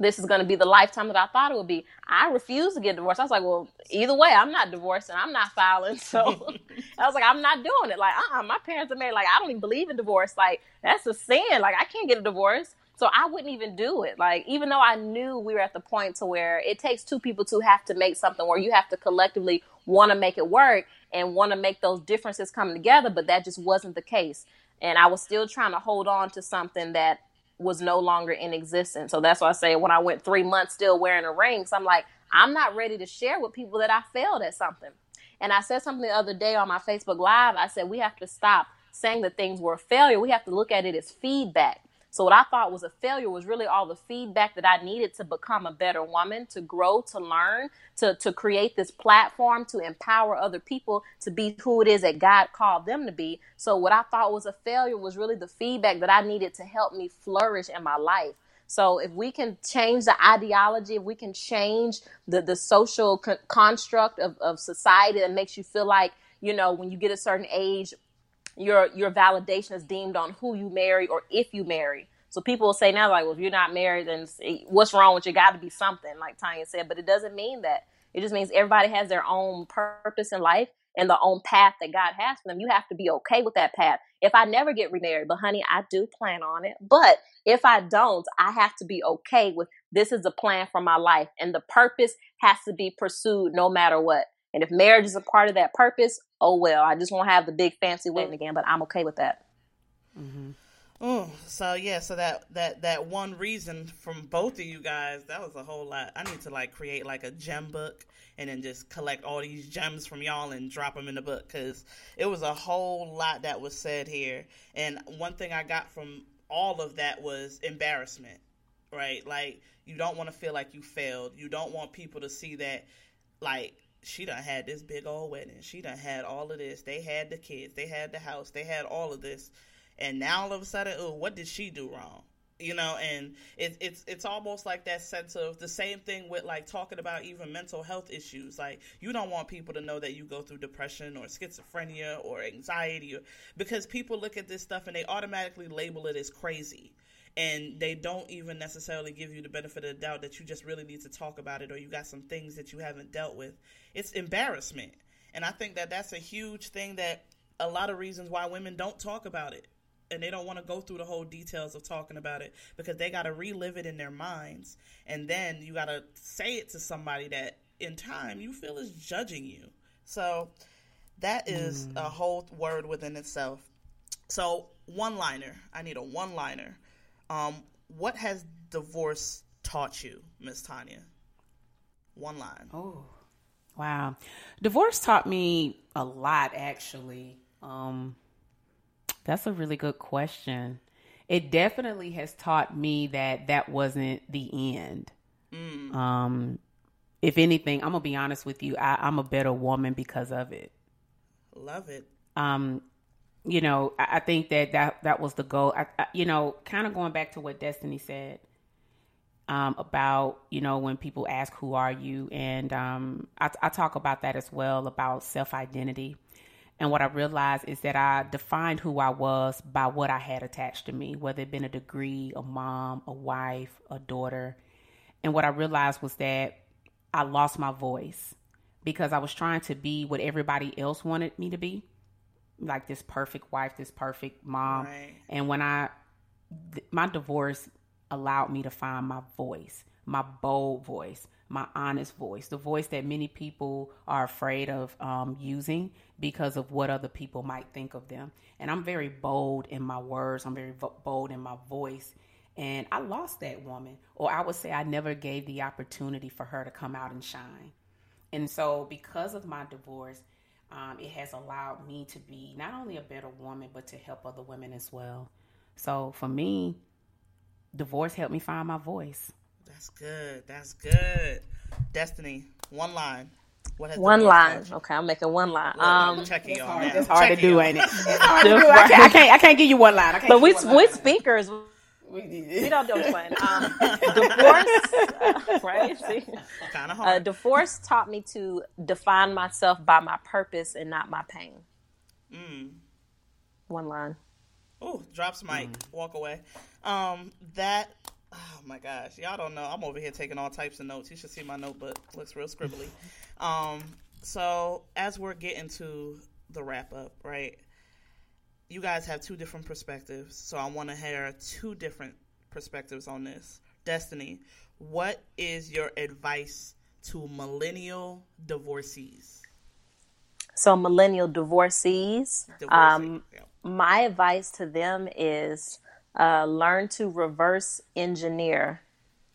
this is going to be the lifetime that I thought it would be. I refused to get divorced. I was like, well, either way, I'm not divorced and I'm not filing. So [laughs] I was like, I'm not doing it. Like, uh-uh, my parents are married. Like, I don't even believe in divorce. Like, that's a sin. Like, I can't get a divorce. So I wouldn't even do it. Like even though I knew we were at the point to where it takes two people to have to make something where you have to collectively want to make it work and want to make those differences come together, but that just wasn't the case. And I was still trying to hold on to something that was no longer in existence. So that's why I say when I went three months still wearing a ring, so I'm like, I'm not ready to share with people that I failed at something. And I said something the other day on my Facebook Live. I said, we have to stop saying that things were a failure. We have to look at it as feedback. So what I thought was a failure was really all the feedback that I needed to become a better woman, to grow, to learn, to, to create this platform, to empower other people to be who it is that God called them to be. So what I thought was a failure was really the feedback that I needed to help me flourish in my life. So if we can change the ideology, if we can change the the social con- construct of, of society that makes you feel like you know when you get a certain age, your your validation is deemed on who you marry or if you marry. So people will say now, like, well, if you're not married, then what's wrong with you? Got to be something, like Tanya said. But it doesn't mean that. It just means everybody has their own purpose in life and the own path that God has for them. You have to be okay with that path. If I never get remarried, but honey, I do plan on it. But if I don't, I have to be okay with this is a plan for my life and the purpose has to be pursued no matter what. And if marriage is a part of that purpose, oh well, I just won't have the big fancy wedding again, but I'm okay with that. Mm-hmm. Oh, so yeah, so that that that one reason from both of you guys, that was a whole lot. I need to like create like a gem book and then just collect all these gems from y'all and drop them in the book because it was a whole lot that was said here. And one thing I got from all of that was embarrassment, right? Like you don't want to feel like you failed. You don't want people to see that like she done had this big old wedding. She done had all of this. They had the kids. They had the house. They had all of this and now all of a sudden, oh, what did she do wrong? You know, and it's it's it's almost like that sense of the same thing with like talking about even mental health issues. Like you don't want people to know that you go through depression or schizophrenia or anxiety, or, because people look at this stuff and they automatically label it as crazy and they don't even necessarily give you the benefit of the doubt that you just really need to talk about it or you got some things that you haven't dealt with. It's embarrassment. And I think that that's a huge thing that a lot of reasons why women don't talk about it and they don't want to go through the whole details of talking about it because they got to relive it in their minds and then you got to say it to somebody that in time you feel is judging you so that is mm. a whole word within itself so one liner i need a one liner um, what has divorce taught you miss tanya one line oh wow divorce taught me a lot actually um, that's a really good question. It definitely has taught me that that wasn't the end. Mm. Um, if anything, I'm gonna be honest with you. I, am a better woman because of it. Love it. Um, you know, I, I think that that that was the goal. I, I, you know, kind of going back to what Destiny said um, about you know when people ask who are you, and um, I, I talk about that as well about self identity. And what I realized is that I defined who I was by what I had attached to me, whether it been a degree, a mom, a wife, a daughter. And what I realized was that I lost my voice because I was trying to be what everybody else wanted me to be like this perfect wife, this perfect mom. Right. And when I, th- my divorce allowed me to find my voice, my bold voice, my honest voice, the voice that many people are afraid of um, using because of what other people might think of them. And I'm very bold in my words, I'm very vo- bold in my voice. And I lost that woman, or I would say I never gave the opportunity for her to come out and shine. And so, because of my divorce, um, it has allowed me to be not only a better woman, but to help other women as well. So, for me, divorce helped me find my voice. That's good. That's good. Destiny, one line. one line. Okay, I'm making one line. um, checking y'all hard, [laughs] It's hard to do, ain't it? It's hard to do. I can't, I can't. I can't give you one line. but we we speakers. We don't do explain. Um, [laughs] divorce, [laughs] uh, right? Kind of hard. Uh, divorce taught me to define myself by my purpose and not my pain. Mm. One line. Oh, drops mic. Mm. Walk away. Um, that Oh my gosh, y'all don't know. I'm over here taking all types of notes. You should see my notebook. Looks real scribbly. [laughs] Um, so as we're getting to the wrap up, right? You guys have two different perspectives, so I want to hear two different perspectives on this. Destiny, what is your advice to millennial divorcees? So millennial divorcees, um, yeah. my advice to them is uh, learn to reverse engineer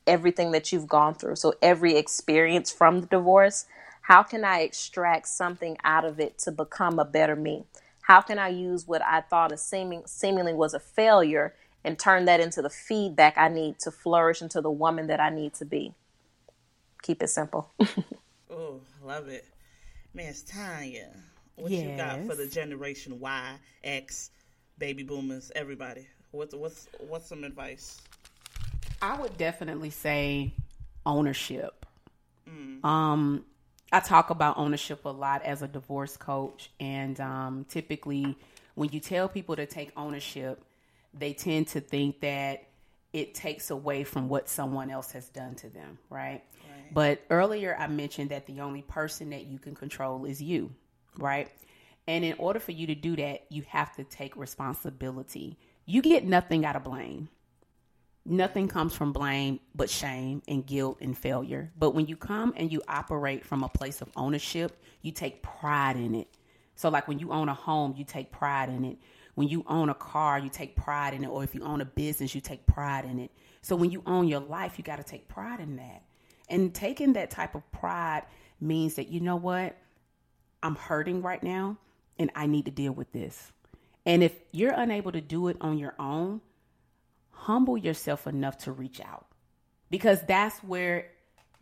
everything that you've gone through. So, every experience from the divorce, how can I extract something out of it to become a better me? How can I use what I thought a seeming, seemingly was a failure and turn that into the feedback I need to flourish into the woman that I need to be? Keep it simple. [laughs] oh, love it. Miss Tanya, what yes. you got for the generation Y, X, baby boomers, everybody? What's what's what's some advice? I would definitely say ownership. Mm. Um, I talk about ownership a lot as a divorce coach, and um, typically, when you tell people to take ownership, they tend to think that it takes away from what someone else has done to them, right? right? But earlier, I mentioned that the only person that you can control is you, right? And in order for you to do that, you have to take responsibility. You get nothing out of blame. Nothing comes from blame but shame and guilt and failure. But when you come and you operate from a place of ownership, you take pride in it. So, like when you own a home, you take pride in it. When you own a car, you take pride in it. Or if you own a business, you take pride in it. So, when you own your life, you got to take pride in that. And taking that type of pride means that, you know what? I'm hurting right now and I need to deal with this. And if you're unable to do it on your own, humble yourself enough to reach out because that's where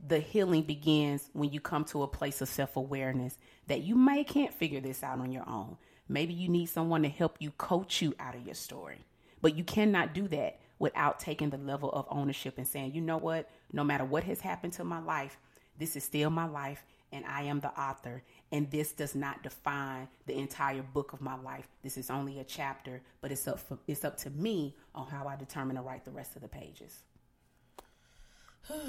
the healing begins when you come to a place of self awareness that you may can't figure this out on your own. Maybe you need someone to help you coach you out of your story, but you cannot do that without taking the level of ownership and saying, you know what, no matter what has happened to my life, this is still my life and I am the author. And this does not define the entire book of my life. This is only a chapter, but it's up for, it's up to me on how I determine to write the rest of the pages.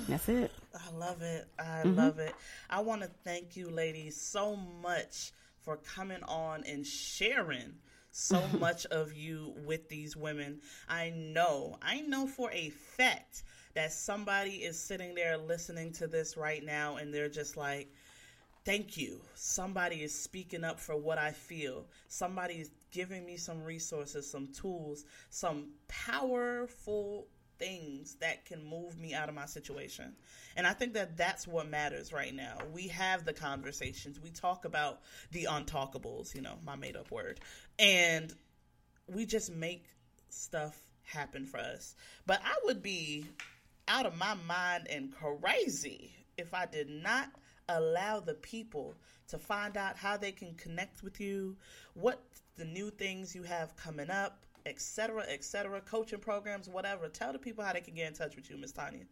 That's it. I love it. I mm-hmm. love it. I want to thank you, ladies, so much for coming on and sharing so [laughs] much of you with these women. I know, I know for a fact that somebody is sitting there listening to this right now and they're just like, thank you. Somebody is speaking up for what I feel. Somebody is giving me some resources, some tools, some powerful things that can move me out of my situation. And I think that that's what matters right now. We have the conversations, we talk about the untalkables, you know, my made up word, and we just make stuff happen for us. But I would be out of my mind and crazy if I did not allow the people to find out how they can connect with you, what the new things you have coming up, etc., etc., coaching programs, whatever. Tell the people how they can get in touch with you, Miss Tanya.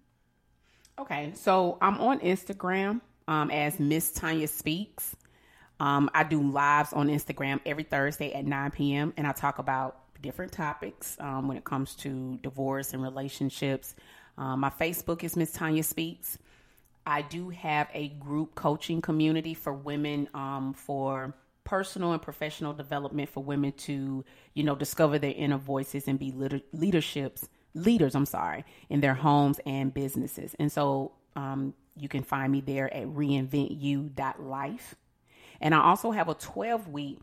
Okay, so I'm on Instagram um, as Miss Tanya Speaks. Um, I do lives on Instagram every Thursday at 9 p.m. and I talk about different topics um, when it comes to divorce and relationships. Um, my Facebook is Miss Tanya Speaks. I do have a group coaching community for women um, for personal and professional development for women to, you know, discover their inner voices and be leader- leaderships leaders. I'm sorry, in their homes and businesses. And so um, you can find me there at reinventyou.life. And I also have a 12 week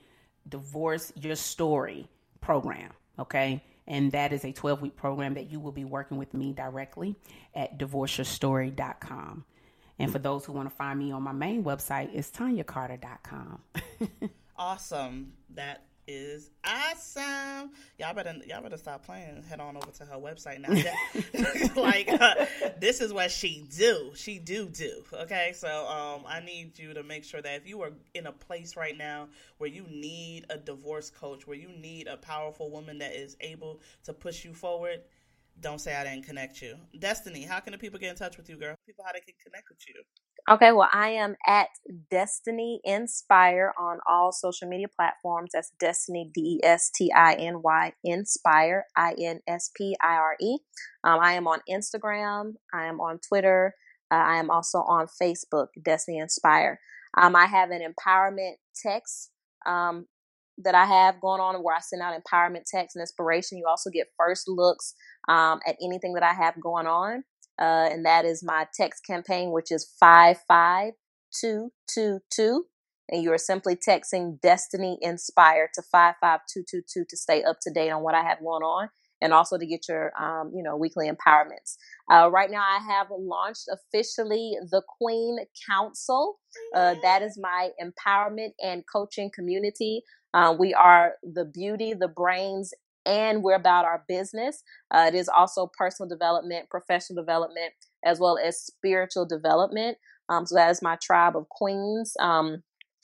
divorce your story program. Okay. And that is a 12 week program that you will be working with me directly at divorceyourstory.com. And for those who want to find me on my main website, it's tanyacarter.com. [laughs] awesome. That is awesome. Y'all better y'all better stop playing. Head on over to her website now. [laughs] [laughs] like uh, this is what she do. She do do. Okay, so um, I need you to make sure that if you are in a place right now where you need a divorce coach, where you need a powerful woman that is able to push you forward, don't say I didn't connect you. Destiny, how can the people get in touch with you, girl? People, how they can connect with you. Okay, well, I am at Destiny Inspire on all social media platforms. That's Destiny, D E S T I N Y, Inspire, I N S P I R E. Um, I am on Instagram. I am on Twitter. Uh, I am also on Facebook, Destiny Inspire. Um, I have an empowerment text um, that I have going on where I send out empowerment text and inspiration. You also get first looks um, at anything that I have going on. Uh, and that is my text campaign, which is 55222. And you are simply texting Destiny Inspire to 55222 to stay up to date on what I have going on and also to get your um, you know weekly empowerments uh, right now i have launched officially the queen council uh, that is my empowerment and coaching community uh, we are the beauty the brains and we're about our business. Uh, it is also personal development, professional development, as well as spiritual development. Um, so that is my tribe of queens. Um,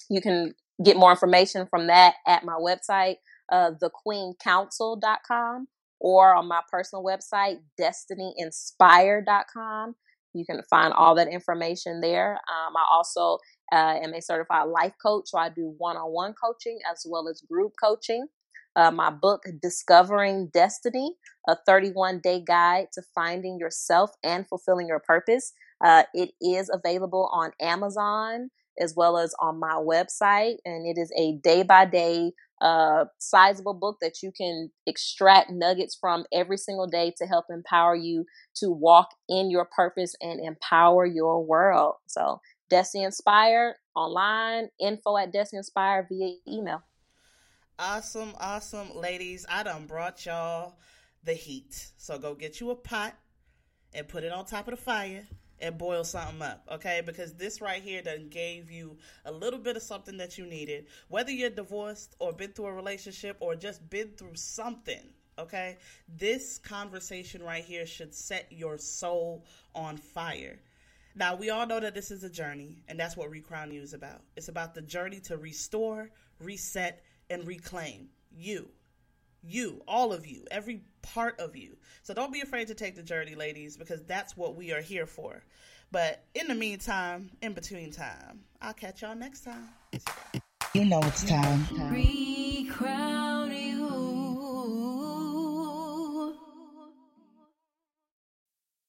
you can get more information from that at my website, uh, thequeencouncil.com, or on my personal website, destinyinspire.com. You can find all that information there. Um, I also uh, am a certified life coach, so I do one on one coaching as well as group coaching. Uh, my book, Discovering Destiny, a 31 day guide to finding yourself and fulfilling your purpose. Uh, it is available on Amazon as well as on my website, and it is a day by day sizable book that you can extract nuggets from every single day to help empower you to walk in your purpose and empower your world. So, Destiny Inspire online, info at Destiny Inspire via email. Awesome, awesome. Ladies, I done brought y'all the heat. So go get you a pot and put it on top of the fire and boil something up, okay? Because this right here done gave you a little bit of something that you needed. Whether you're divorced or been through a relationship or just been through something, okay? This conversation right here should set your soul on fire. Now, we all know that this is a journey, and that's what Recrown You is about. It's about the journey to restore, reset, and reclaim you you, all of you, every part of you. So don't be afraid to take the journey, ladies, because that's what we are here for. But in the meantime, in between time, I'll catch y'all next time. You know it's time.